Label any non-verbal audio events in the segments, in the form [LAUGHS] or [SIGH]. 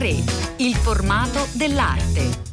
A3, il formato dell'arte.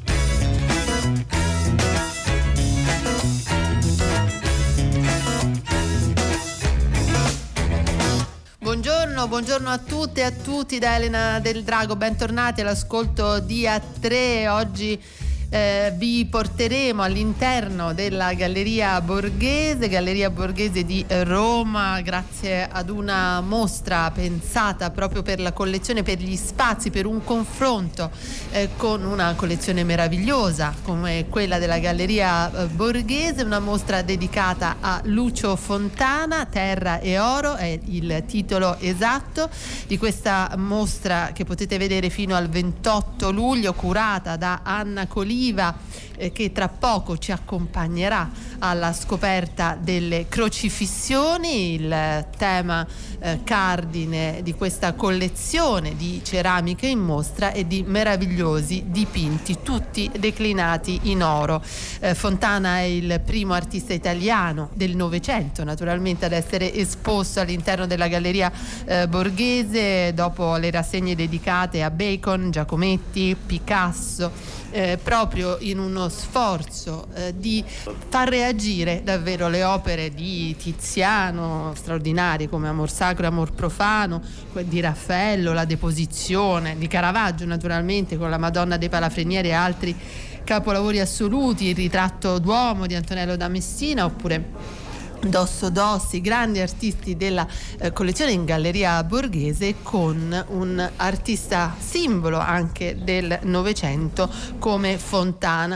Buongiorno, buongiorno a tutte e a tutti da Elena del Drago, bentornati all'ascolto di A3. Oggi eh, vi porteremo all'interno della Galleria Borghese, Galleria Borghese di Roma, grazie ad una mostra pensata proprio per la collezione, per gli spazi, per un confronto eh, con una collezione meravigliosa come quella della Galleria eh, Borghese, una mostra dedicata a Lucio Fontana, Terra e Oro, è il titolo esatto di questa mostra che potete vedere fino al 28 luglio, curata da Anna Colini Oliva eh, che tra poco ci accompagnerà alla scoperta delle crocifissioni, il tema eh, cardine di questa collezione di ceramiche in mostra e di meravigliosi dipinti, tutti declinati in oro. Eh, Fontana è il primo artista italiano del Novecento, naturalmente ad essere esposto all'interno della Galleria eh, Borghese dopo le rassegne dedicate a Bacon, Giacometti, Picasso eh, proprio in uno sforzo eh, di far reagire davvero le opere di Tiziano, straordinarie come Amor Sacro e Amor Profano, di Raffaello, La Deposizione, di Caravaggio naturalmente con la Madonna dei Palafrenieri e altri capolavori assoluti, il ritratto d'uomo di Antonello da Messina oppure Dosso Dossi, grandi artisti della eh, collezione in Galleria Borghese con un artista simbolo anche del Novecento come Fontana.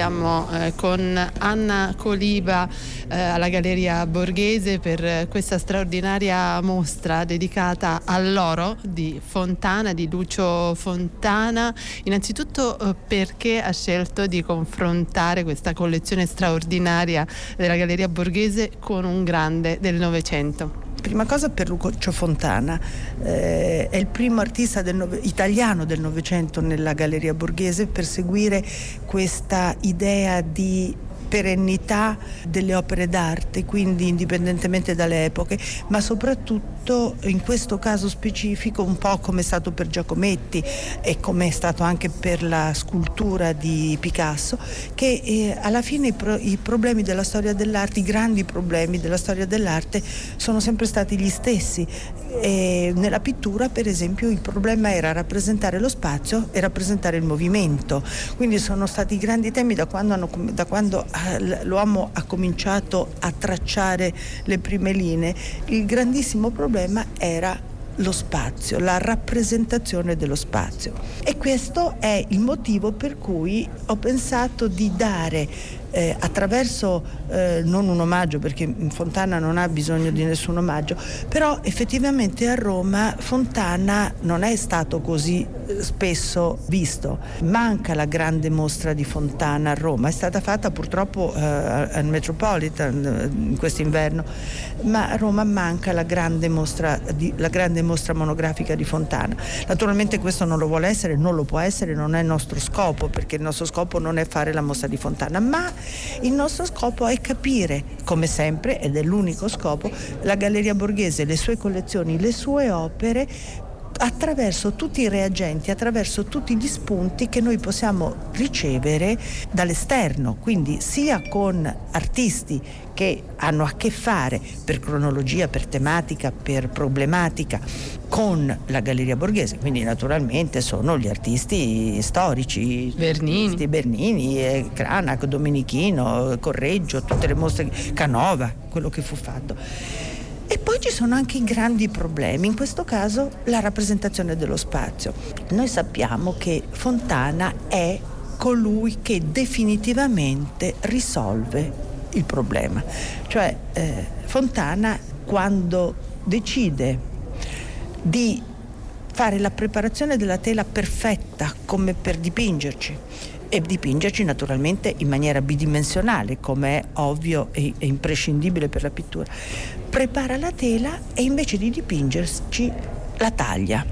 Siamo eh, con Anna Coliba eh, alla Galleria Borghese per questa straordinaria mostra dedicata all'oro di Fontana, di Lucio Fontana. Innanzitutto eh, perché ha scelto di confrontare questa collezione straordinaria della Galleria Borghese con un grande del Novecento? Prima cosa per Lucio Fontana, eh, è il primo artista del nove, italiano del Novecento nella Galleria Borghese per seguire questa idea di perennità delle opere d'arte, quindi indipendentemente dalle epoche, ma soprattutto in questo caso specifico, un po' come è stato per Giacometti e come è stato anche per la scultura di Picasso, che eh, alla fine i, pro- i problemi della storia dell'arte, i grandi problemi della storia dell'arte sono sempre stati gli stessi. E nella pittura, per esempio, il problema era rappresentare lo spazio e rappresentare il movimento. Quindi sono stati grandi temi da quando, hanno, da quando l'uomo ha cominciato a tracciare le prime linee, il grandissimo problema era lo spazio, la rappresentazione dello spazio. E questo è il motivo per cui ho pensato di dare eh, attraverso eh, non un omaggio perché Fontana non ha bisogno di nessun omaggio, però effettivamente a Roma Fontana non è stato così eh, spesso visto. Manca la grande mostra di Fontana a Roma, è stata fatta purtroppo eh, al Metropolitan eh, in quest'inverno, ma a Roma manca la grande, mostra di, la grande mostra monografica di Fontana. Naturalmente questo non lo vuole essere, non lo può essere, non è il nostro scopo, perché il nostro scopo non è fare la mostra di Fontana, ma il nostro scopo è capire, come sempre, ed è l'unico scopo, la Galleria Borghese, le sue collezioni, le sue opere attraverso tutti i reagenti, attraverso tutti gli spunti che noi possiamo ricevere dall'esterno, quindi sia con artisti che hanno a che fare per cronologia, per tematica, per problematica con la Galleria Borghese, quindi naturalmente sono gli artisti storici, Bernini, artisti Bernini eh, Cranac, Domenichino, Correggio, tutte le mostre, Canova, quello che fu fatto. Ci sono anche i grandi problemi, in questo caso la rappresentazione dello spazio. Noi sappiamo che Fontana è colui che definitivamente risolve il problema. Cioè eh, Fontana quando decide di fare la preparazione della tela perfetta come per dipingerci e dipingerci naturalmente in maniera bidimensionale, come è ovvio e, e imprescindibile per la pittura. Prepara la tela e invece di dipingerci la taglia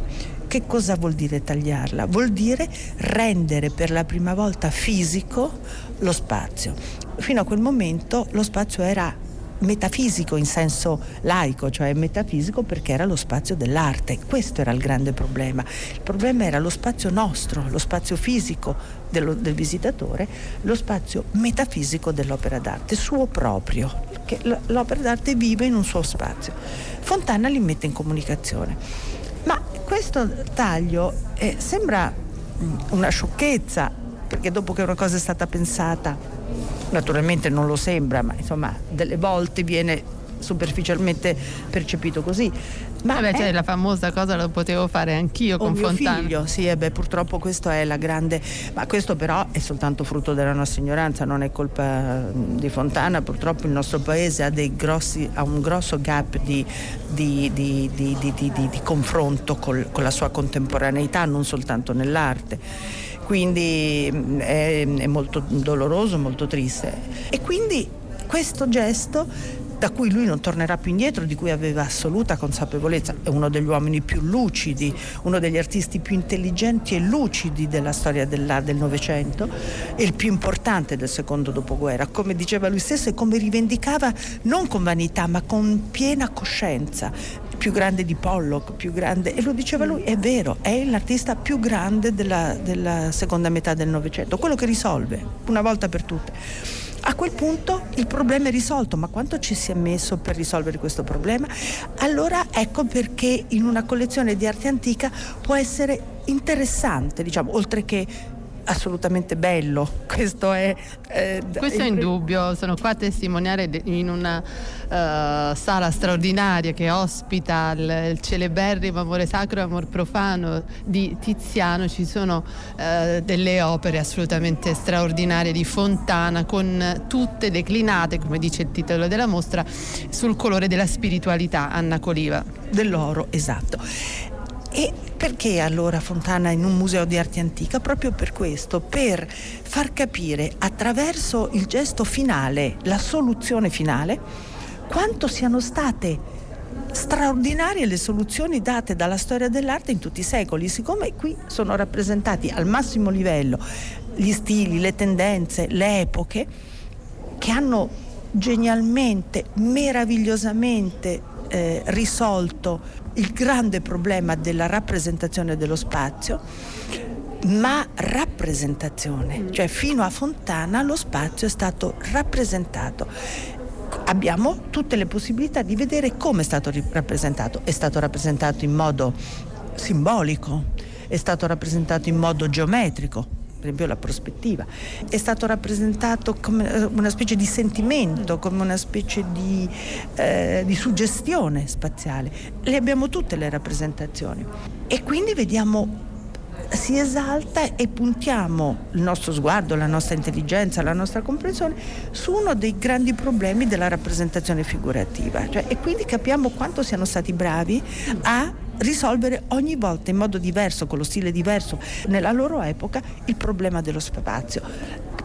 Che cosa vuol dire tagliarla? Vuol dire rendere per la prima volta fisico lo spazio. Fino a quel momento lo spazio era metafisico in senso laico, cioè metafisico perché era lo spazio dell'arte. Questo era il grande problema. Il problema era lo spazio nostro, lo spazio fisico dello, del visitatore, lo spazio metafisico dell'opera d'arte, suo proprio, che l'opera d'arte vive in un suo spazio. Fontana li mette in comunicazione. Ma questo taglio eh, sembra mm, una sciocchezza, perché dopo che una cosa è stata pensata naturalmente non lo sembra, ma insomma delle volte viene superficialmente percepito così. Ma Vabbè, cioè, la famosa cosa lo potevo fare anch'io con mio Fontana. Figlio, sì, e beh, purtroppo questo è la grande. Ma questo però è soltanto frutto della nostra ignoranza, non è colpa di Fontana. Purtroppo il nostro paese ha, grossi, ha un grosso gap di, di, di, di confronto col, con la sua contemporaneità, non soltanto nell'arte quindi mm, è, è molto doloroso, molto triste. E quindi questo gesto da cui lui non tornerà più indietro, di cui aveva assoluta consapevolezza. È uno degli uomini più lucidi, uno degli artisti più intelligenti e lucidi della storia dell'arte del Novecento e il più importante del secondo dopoguerra. Come diceva lui stesso e come rivendicava non con vanità ma con piena coscienza più grande di Pollock, più grande, e lo diceva lui, è vero, è l'artista più grande della, della seconda metà del Novecento, quello che risolve una volta per tutte. A quel punto il problema è risolto, ma quanto ci si è messo per risolvere questo problema? Allora ecco perché in una collezione di arte antica può essere interessante, diciamo, oltre che assolutamente bello. [LAUGHS] Questo è. Eh, Questo è indubbio, sono qua a testimoniare in una uh, sala straordinaria che ospita il, il, celeberrimo Amore Sacro e Amor Profano di Tiziano. Ci sono uh, delle opere assolutamente straordinarie di Fontana con tutte declinate, come dice il titolo della mostra, sul colore della spiritualità, Anna Coliva. Dell'oro, esatto. E perché allora Fontana in un museo di arte antica? Proprio per questo, per far capire attraverso il gesto finale, la soluzione finale, quanto siano state straordinarie le soluzioni date dalla storia dell'arte in tutti i secoli, siccome qui sono rappresentati al massimo livello gli stili, le tendenze, le epoche che hanno genialmente, meravigliosamente eh, risolto il grande problema della rappresentazione dello spazio, ma rappresentazione, cioè fino a Fontana lo spazio è stato rappresentato. Abbiamo tutte le possibilità di vedere come è stato rappresentato. È stato rappresentato in modo simbolico, è stato rappresentato in modo geometrico, per esempio la prospettiva, è stato rappresentato come eh, una specie di sentimento, come una specie di, eh, di suggestione spaziale. Le abbiamo tutte le rappresentazioni e quindi vediamo si esalta e puntiamo il nostro sguardo, la nostra intelligenza, la nostra comprensione su uno dei grandi problemi della rappresentazione figurativa. Cioè, e quindi capiamo quanto siano stati bravi a risolvere ogni volta in modo diverso, con lo stile diverso, nella loro epoca, il problema dello spazio.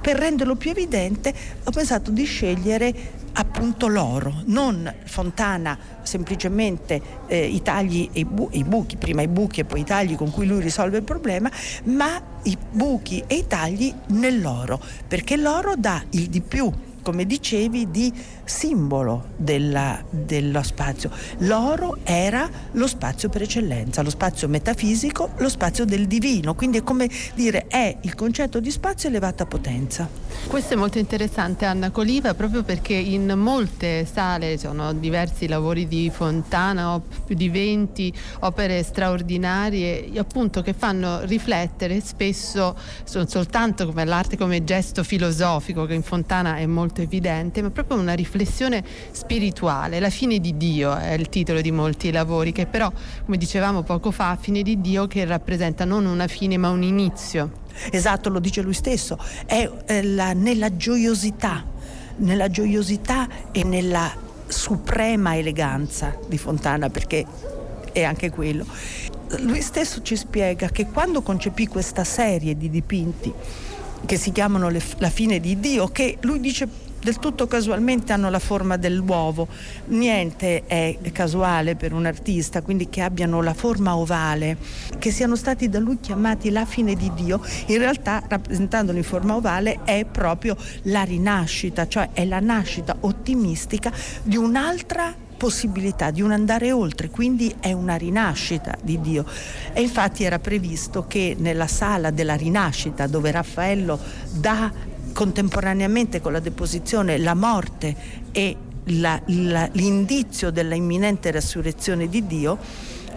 Per renderlo più evidente ho pensato di scegliere appunto l'oro, non Fontana semplicemente eh, i tagli e bu- i, buchi, prima i buchi e poi i tagli con cui lui risolve il problema, ma i buchi e i tagli nell'oro, perché l'oro dà il di più come dicevi, di simbolo della, dello spazio. L'oro era lo spazio per eccellenza, lo spazio metafisico, lo spazio del divino, quindi è come dire è il concetto di spazio elevata potenza. Questo è molto interessante Anna Coliva proprio perché in molte sale sono diversi lavori di Fontana, più di 20 opere straordinarie appunto che fanno riflettere spesso soltanto come l'arte come gesto filosofico che in Fontana è molto molto evidente, ma proprio una riflessione spirituale. La fine di Dio è il titolo di molti lavori, che però, come dicevamo poco fa, fine di Dio che rappresenta non una fine ma un inizio. Esatto, lo dice lui stesso, è eh, la, nella gioiosità, nella gioiosità e nella suprema eleganza di Fontana, perché è anche quello. Lui stesso ci spiega che quando concepì questa serie di dipinti, che si chiamano le, La fine di Dio, che lui dice del tutto casualmente hanno la forma dell'uovo. Niente è casuale per un artista, quindi che abbiano la forma ovale, che siano stati da lui chiamati la fine di Dio, in realtà rappresentandolo in forma ovale è proprio la rinascita, cioè è la nascita ottimistica di un'altra possibilità di un andare oltre, quindi è una rinascita di Dio. E infatti era previsto che nella sala della rinascita, dove Raffaello dà contemporaneamente con la deposizione la morte e la, la, l'indizio della imminente resurrezione di Dio,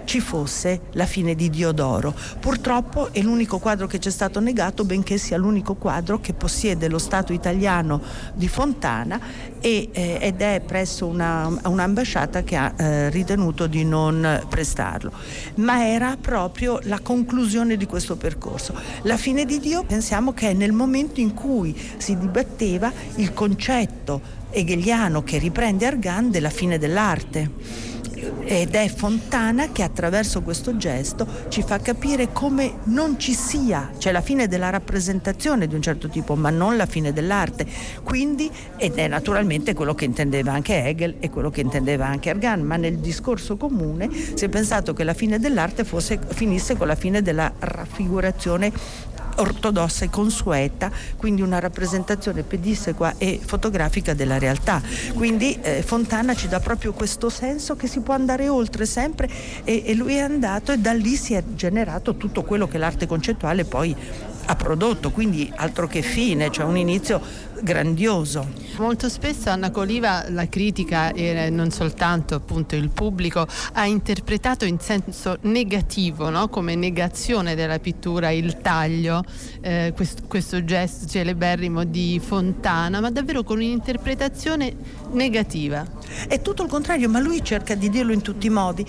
ci fosse la fine di Diodoro. Purtroppo è l'unico quadro che ci è stato negato, benché sia l'unico quadro che possiede lo Stato italiano di Fontana e, eh, ed è presso una, un'ambasciata che ha eh, ritenuto di non prestarlo. Ma era proprio la conclusione di questo percorso. La fine di Dio pensiamo che è nel momento in cui si dibatteva il concetto hegeliano che riprende Argan della fine dell'arte ed è Fontana che attraverso questo gesto ci fa capire come non ci sia, cioè la fine della rappresentazione di un certo tipo, ma non la fine dell'arte. Quindi, ed è naturalmente quello che intendeva anche Hegel e quello che intendeva anche Argan, ma nel discorso comune si è pensato che la fine dell'arte fosse, finisse con la fine della raffigurazione ortodossa e consueta, quindi una rappresentazione pedissequa e fotografica della realtà. Quindi eh, Fontana ci dà proprio questo senso che si può andare oltre sempre e, e lui è andato e da lì si è generato tutto quello che l'arte concettuale poi ha prodotto, quindi altro che fine, cioè un inizio grandioso. Molto spesso Anna Coliva la critica e non soltanto appunto il pubblico ha interpretato in senso negativo, no? come negazione della pittura, il taglio, eh, questo, questo gesto celeberrimo di Fontana, ma davvero con un'interpretazione negativa. È tutto il contrario, ma lui cerca di dirlo in tutti i modi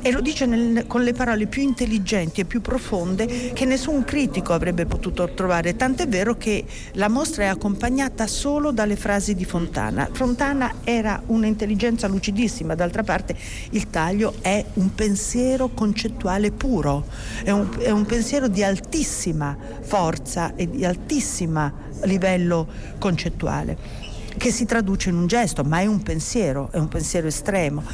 e lo dice nel, con le parole più intelligenti e più profonde che nessun critico avrebbe potuto trovare, tant'è vero che la mostra è accompagnata solo dalle frasi di Fontana. Fontana era un'intelligenza lucidissima, d'altra parte il taglio è un pensiero concettuale puro, è un, è un pensiero di altissima forza e di altissimo livello concettuale che si traduce in un gesto, ma è un pensiero, è un pensiero estremo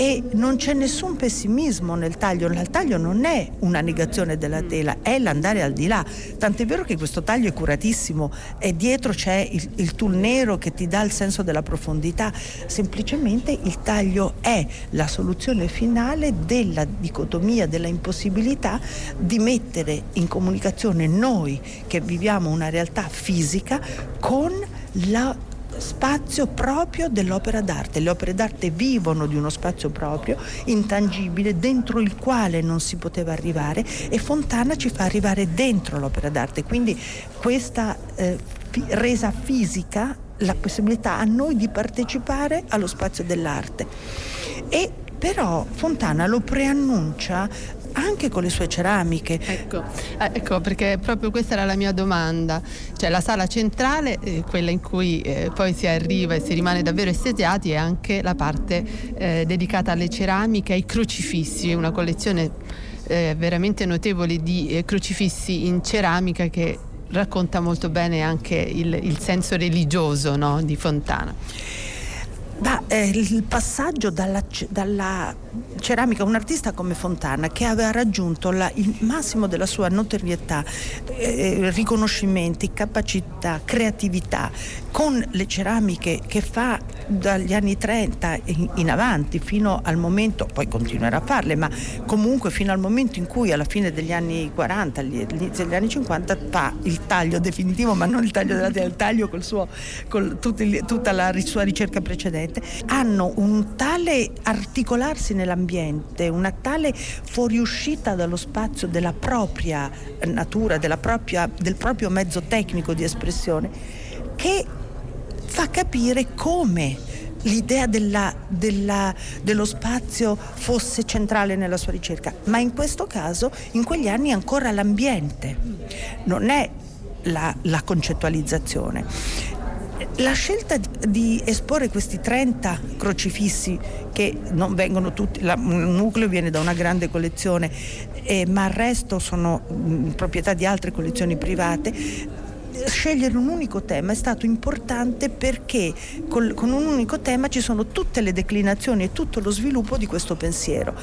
e non c'è nessun pessimismo nel taglio, il taglio non è una negazione della tela, è l'andare al di là, tant'è vero che questo taglio è curatissimo e dietro c'è il, il tool nero che ti dà il senso della profondità, semplicemente il taglio è la soluzione finale della dicotomia, della impossibilità di mettere in comunicazione noi che viviamo una realtà fisica con la spazio proprio dell'opera d'arte. Le opere d'arte vivono di uno spazio proprio, intangibile, dentro il quale non si poteva arrivare e Fontana ci fa arrivare dentro l'opera d'arte. Quindi questa eh, fi- resa fisica la possibilità a noi di partecipare allo spazio dell'arte. E però Fontana lo preannuncia anche con le sue ceramiche. Ecco, eh, ecco, perché proprio questa era la mia domanda. Cioè la sala centrale, eh, quella in cui eh, poi si arriva e si rimane davvero estesiati, è anche la parte eh, dedicata alle ceramiche, ai crocifissi, una collezione eh, veramente notevole di eh, crocifissi in ceramica che racconta molto bene anche il, il senso religioso no, di Fontana. Da, eh, il passaggio dalla, dalla, ceramica, un artista come Fontana che aveva raggiunto la, il massimo della sua notorietà, eh, riconoscimenti, capacità, creatività, con le ceramiche che fa dagli anni 30 in, in avanti fino al momento, poi continuerà a farle, ma comunque fino al momento in cui alla fine degli anni 40, all'inizio degli anni 50 fa il taglio definitivo, ma non il taglio della tela, il taglio col suo, con tutta la sua ricerca precedente Internet hanno un tale articolarsi nell'ambiente, una tale fuoriuscita dallo spazio della propria natura, della propria, del proprio mezzo tecnico di espressione, che fa capire come l'idea della, della, dello spazio fosse centrale nella sua ricerca, ma in questo caso in quegli anni ancora l'ambiente, non è la, la concettualizzazione. La scelta di esporre questi 30 crocifissi che non vengono tutti, la, il nucleo viene da una grande collezione, eh, ma il resto sono mh, proprietà di altre collezioni private, scegliere un unico tema è stato importante perché col, con un unico tema ci sono tutte le declinazioni e tutto lo sviluppo di questo pensiero.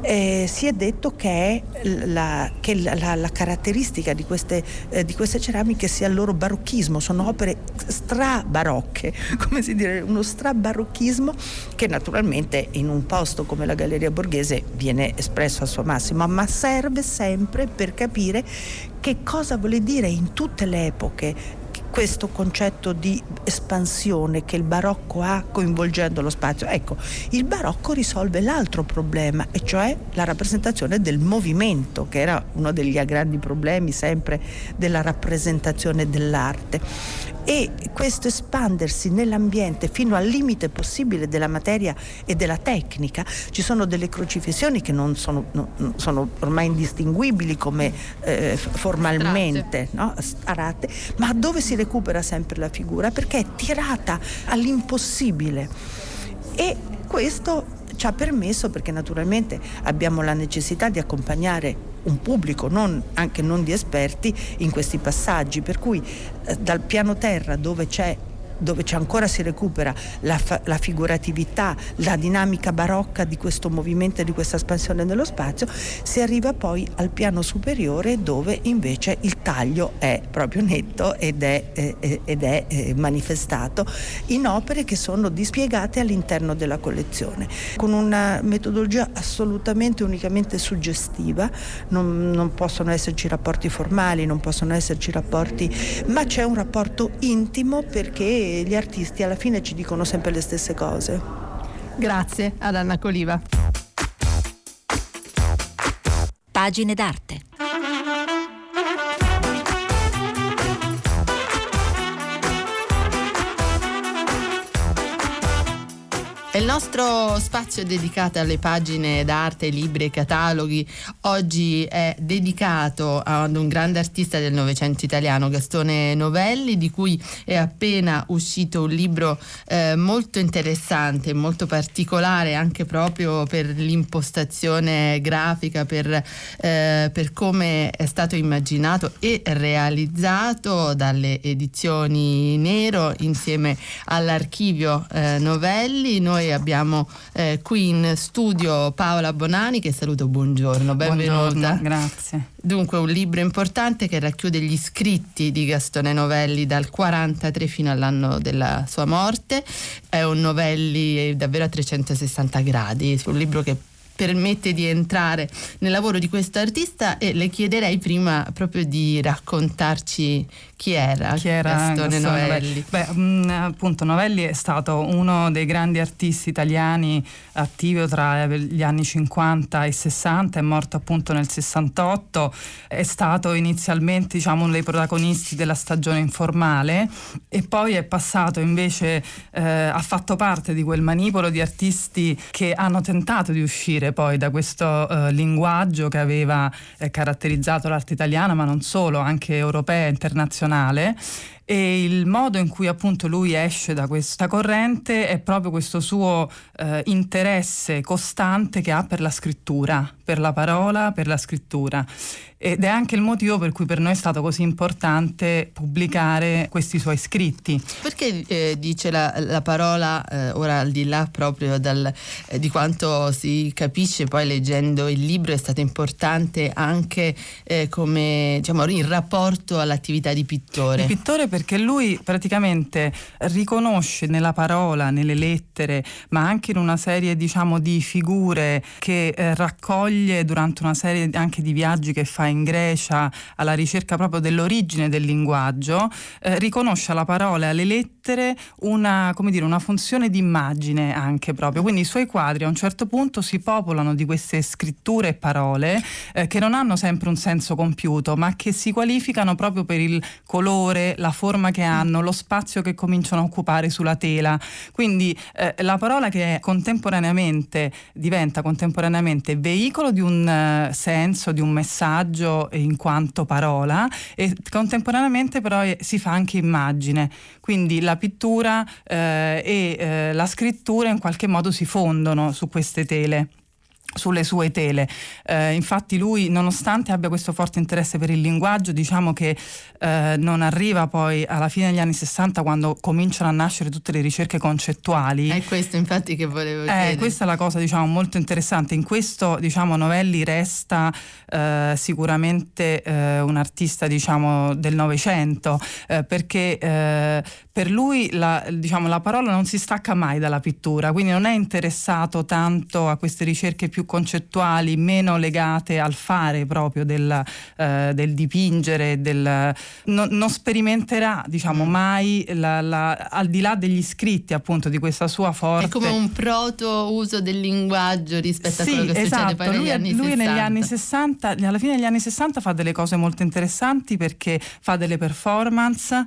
Eh, si è detto che, la, che la, la, la, caratteristica di queste, eh, di queste, ceramiche sia il loro barocchismo, sono opere stra-barocche, [LAUGHS] come si dice, uno stra-barocchismo che naturalmente in un posto come la Galleria Borghese viene espresso al suo massimo, ma serve sempre per capire che cosa vuole dire in tutte le epoche questo concetto di espansione che il barocco ha coinvolgendo lo spazio. Ecco, il barocco risolve l'altro problema, e cioè la rappresentazione del movimento, che era uno degli grandi problemi sempre della rappresentazione dell'arte e questo espandersi nell'ambiente fino al limite possibile della materia e della tecnica. Ci sono delle crocifissioni che non sono, non sono ormai indistinguibili come eh, formalmente no? arate, ma dove si recupera sempre la figura perché è tirata all'impossibile. E questo ci ha permesso, perché naturalmente abbiamo la necessità di accompagnare un pubblico non, anche non di esperti in questi passaggi, per cui eh, dal piano terra dove c'è dove ancora si recupera la, la, figuratività, la dinamica barocca di questo movimento e di questa espansione nello spazio, si arriva poi al piano superiore dove invece il taglio è proprio netto ed è, eh, ed è eh, manifestato in opere che sono dispiegate all'interno della collezione, con una metodologia assolutamente unicamente suggestiva, non, non possono esserci rapporti formali, non possono esserci rapporti, ma c'è un rapporto intimo perché gli artisti alla fine ci dicono sempre le stesse cose. Grazie ad Anna Coliva. Pagine d'arte. Nostro spazio dedicato alle pagine d'arte, libri e cataloghi. Oggi è dedicato ad un grande artista del Novecento italiano, Gastone Novelli, di cui è appena uscito un libro eh, molto interessante, molto particolare anche proprio per l'impostazione grafica, per, eh, per come è stato immaginato e realizzato dalle edizioni Nero insieme all'archivio eh, Novelli. Noi abbiamo eh, qui in studio Paola Bonani che saluto, buongiorno, benvenuta. Buongiorno, grazie. Dunque un libro importante che racchiude gli scritti di Gastone Novelli dal 43 fino all'anno della sua morte, è un Novelli davvero a 360 gradi, un libro che permette di entrare nel lavoro di questo artista e le chiederei prima proprio di raccontarci chi era, chi era Gastone Novelli. Beh, mh, mm, appunto Novelli è stato uno dei grandi artisti italiani attivo tra gli anni 50 e 60, è morto appunto nel 68, è stato inizialmente diciamo uno dei protagonisti della stagione informale e poi è passato invece, eh, ha fatto parte di quel manipolo di artisti che hanno tentato di uscire poi da questo eh, linguaggio che aveva eh, caratterizzato l'arte italiana, ma non solo, anche europea e internazionale e il modo in cui appunto lui esce da questa corrente è proprio questo suo eh, interesse costante che ha per la scrittura, per la parola, per la scrittura ed è anche il motivo per cui per noi è stato così importante pubblicare questi suoi scritti. Perché eh, dice la, la parola, eh, ora al di là proprio dal, eh, di quanto si capisce poi leggendo il libro, è stato importante anche eh, come diciamo, in rapporto all'attività di pittore? Di pittore perché lui praticamente riconosce nella parola, nelle lettere, ma anche in una serie diciamo, di figure che eh, raccoglie durante una serie anche di viaggi che fa in Grecia alla ricerca proprio dell'origine del linguaggio, eh, riconosce alla parola e alle lettere una, dire, una funzione di immagine anche proprio. Quindi i suoi quadri a un certo punto si popolano di queste scritture e parole eh, che non hanno sempre un senso compiuto, ma che si qualificano proprio per il colore, la forma che hanno, lo spazio che cominciano a occupare sulla tela. Quindi eh, la parola che contemporaneamente diventa contemporaneamente veicolo di un uh, senso, di un messaggio, in quanto parola e contemporaneamente però si fa anche immagine, quindi la pittura eh, e eh, la scrittura in qualche modo si fondono su queste tele. Sulle sue tele. Eh, infatti lui, nonostante abbia questo forte interesse per il linguaggio, diciamo che eh, non arriva poi alla fine degli anni 60 quando cominciano a nascere tutte le ricerche concettuali. È questo infatti che volevo eh, chiedere. questa è la cosa diciamo molto interessante. In questo diciamo Novelli resta eh, sicuramente eh, un artista diciamo del Novecento eh, perché per lui la, diciamo, la parola non si stacca mai dalla pittura, quindi non è interessato tanto a queste ricerche più concettuali, meno legate al fare proprio del, eh, del dipingere, del, no, non sperimenterà diciamo, mm. mai la, la, al di là degli scritti appunto di questa sua forte... È come un proto uso del linguaggio rispetto sì, a quello che esatto. succede poi lui, negli anni lui 60. negli anni 60, alla fine degli anni 60 fa delle cose molto interessanti perché fa delle performance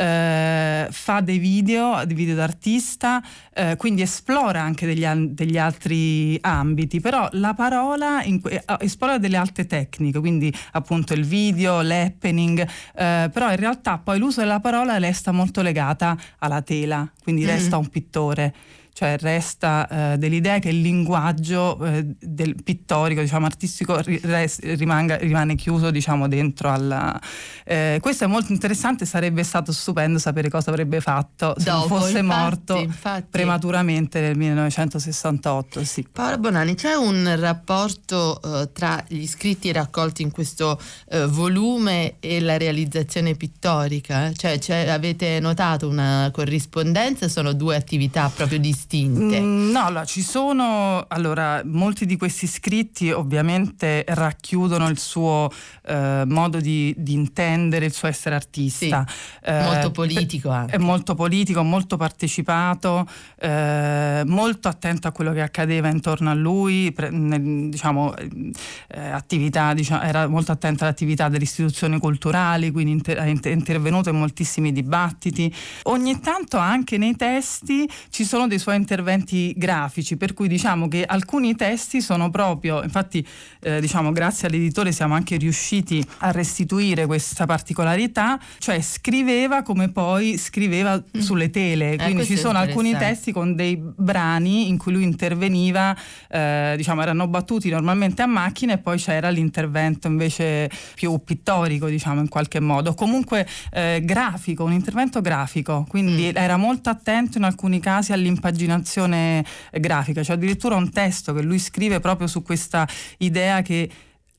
eh, fa dei video, dei video d'artista, eh, quindi esplora anche degli, degli, altri ambiti, però la parola in, eh, esplora delle altre tecniche, quindi appunto il video, l'happening, eh, però in realtà poi l'uso della parola resta molto legata alla tela, quindi mm-hmm. resta un pittore cioè resta eh, dell'idea che il linguaggio eh, del pittorico, diciamo artistico, res, rimanga, rimane chiuso diciamo dentro alla... Eh, questo è molto interessante, sarebbe stato stupendo sapere cosa avrebbe fatto se Dopo, non fosse infatti, morto infatti. prematuramente nel 1968. Sì. Paola Bonani, c'è un rapporto uh, tra gli scritti raccolti in questo uh, volume e la realizzazione pittorica? Cioè, cioè, avete notato una corrispondenza? Sono due attività proprio distinte? Distinte? Mm, no, allora, ci sono, allora, molti di questi scritti ovviamente racchiudono il suo eh, modo di, di, intendere il suo essere artista. Sì, eh, molto politico anche. È molto politico, molto partecipato, eh, molto attento a quello che accadeva intorno a lui, pre, nel, diciamo, eh, attività, diciamo, era molto attento alle attività delle istituzioni culturali, quindi inter, è intervenuto in moltissimi dibattiti. Ogni tanto anche nei testi ci sono dei suoi interventi grafici, per cui diciamo che alcuni testi sono proprio, infatti eh, diciamo grazie all'editore siamo anche riusciti a restituire questa particolarità, cioè scriveva come poi scriveva mm. sulle tele, eh, quindi ci sono alcuni testi con dei brani in cui lui interveniva, eh, diciamo erano battuti normalmente a macchina e poi c'era l'intervento invece più pittorico, diciamo in qualche modo, comunque eh, grafico, un intervento grafico, quindi mm. era molto attento in alcuni casi all'impaginazione immaginazione grafica, c'è addirittura un testo che lui scrive proprio su questa idea che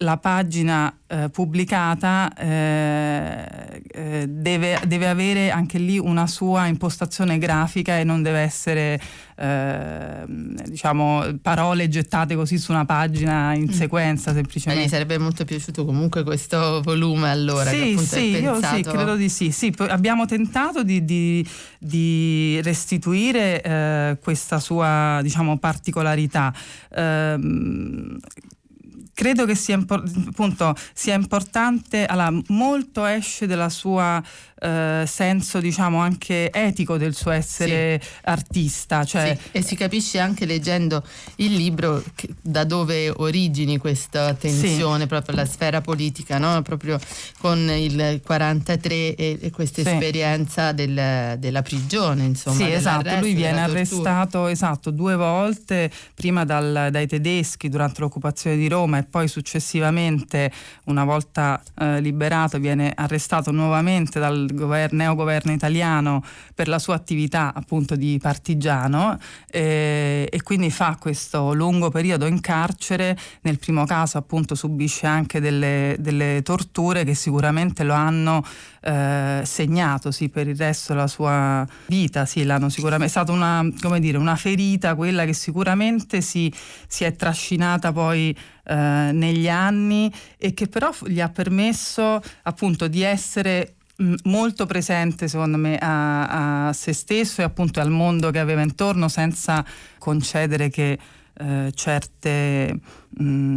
la pagina eh, pubblicata eh, eh, deve, deve, avere anche lì una sua impostazione grafica e non deve essere eh, diciamo parole gettate così su una pagina in mm. sequenza semplicemente. Mi sarebbe molto piaciuto comunque questo volume allora. Sì, sì, io sì, credo di sì. sì abbiamo tentato di, di, di restituire eh, questa sua diciamo particolarità. Credo che sia, appunto, sia importante, allora, molto esce dalla sua eh, senso diciamo anche etico del suo essere sì. artista. Cioè... Sì. E si capisce anche leggendo il libro che, da dove origini questa tensione sì. proprio alla sfera politica, no? proprio con il 43 e, e questa esperienza del, della prigione. Insomma, sì, esatto, lui viene arrestato esatto, due volte, prima dal, dai tedeschi durante l'occupazione di Roma e poi successivamente, una volta eh, liberato, viene arrestato nuovamente dal governo, neogoverno italiano per la sua attività appunto di partigiano eh, e quindi fa questo lungo periodo in carcere, nel primo caso appunto subisce anche delle, delle torture che sicuramente lo hanno eh, segnato sì, per il resto della sua vita, sì, l'hanno sicuramente, è stata una, dire, una ferita quella che sicuramente si, si è trascinata poi eh, negli anni e che però gli ha permesso appunto di essere molto presente secondo me a, a, se stesso e appunto al mondo che aveva intorno senza concedere che eh, certe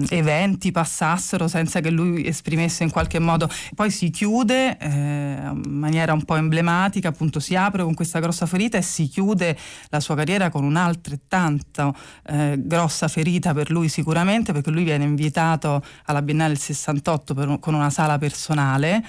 eventi passassero senza che lui esprimesse in qualche modo. Poi si chiude eh, in maniera un po' emblematica appunto si apre con questa grossa ferita e si chiude la sua carriera con un'altrettanto eh, grossa ferita per lui sicuramente perché lui viene invitato alla Biennale del 68 per, con una sala personale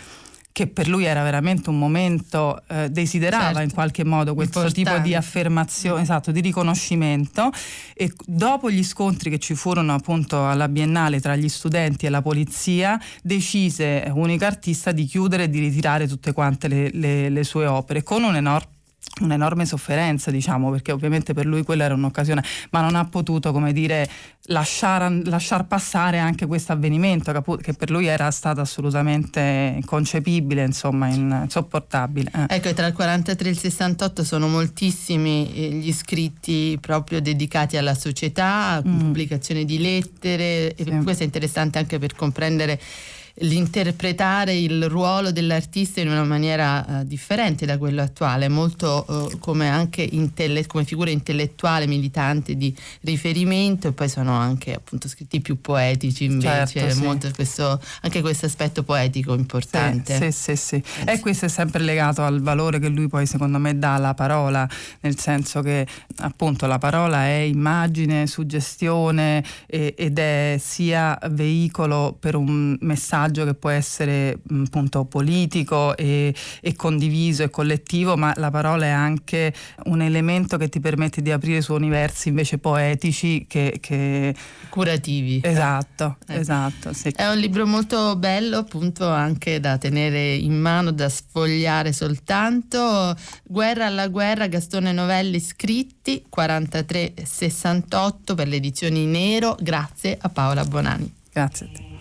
che per lui era veramente un momento, eh, desiderava certo. in qualche modo questo Importante. tipo di affermazione, esatto, di riconoscimento e dopo gli scontri che ci furono appunto alla Biennale tra gli studenti e la polizia, decise Unica Artista di chiudere e di ritirare tutte quante le, le, le sue opere con un enorme un'enorme sofferenza, diciamo, perché ovviamente per lui quella era un'occasione, ma non ha potuto, come dire, lasciar, lasciar passare anche questo avvenimento che, che, per lui era stato assolutamente inconcepibile, insomma, insopportabile. Eh. Ecco, tra il 43 e il 68 sono moltissimi eh, gli scritti proprio dedicati alla società, mm. pubblicazione di lettere, sì. e questo è interessante anche per comprendere l'interpretare il ruolo dell'artista in una maniera uh, differente da quello attuale, molto uh, come anche intelle- come figura intellettuale, militante di riferimento e poi sono anche appunto scritti più poetici invece, certo, sì. molto questo, anche questo aspetto poetico importante. Sì, sì, sì, sì. E questo è sempre legato al valore che lui poi secondo me dà alla parola, nel senso che appunto la parola è immagine, suggestione e, ed è sia veicolo per un messaggio che può essere appunto politico e, e, condiviso e collettivo, ma la parola è anche un elemento che ti permette di aprire su universi invece poetici che, che... curativi. Esatto, [LAUGHS] eh. esatto. Sì. È un libro molto bello, appunto, anche da tenere in mano, da sfogliare soltanto. Guerra alla guerra, Gastone Novelli scritti, 43-68 per le edizioni Nero. Grazie a Paola Bonani. Grazie a te.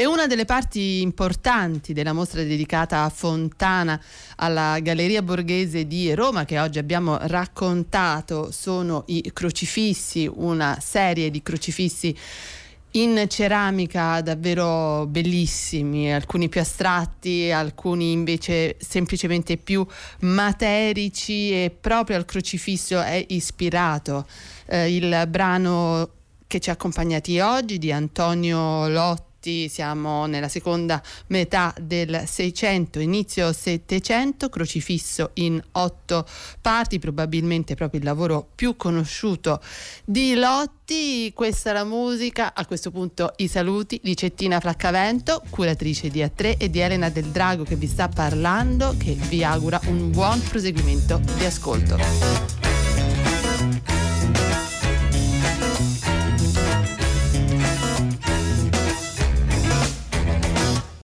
E una delle parti importanti della mostra dedicata a Fontana alla Galleria Borghese di Roma, che oggi abbiamo raccontato, sono i crocifissi, una serie di crocifissi in ceramica davvero bellissimi, alcuni più astratti, alcuni invece semplicemente più materici e proprio al crocifisso è ispirato eh, il brano che ci ha accompagnati oggi di Antonio Lotti siamo nella seconda metà del 600, inizio 700, crocifisso in otto parti, probabilmente proprio il lavoro più conosciuto di Lotti. Questa è la musica, a questo punto i saluti di Cettina Flaccavento, curatrice di A3 e di Elena Del Drago che vi sta parlando, che vi augura un buon proseguimento di ascolto.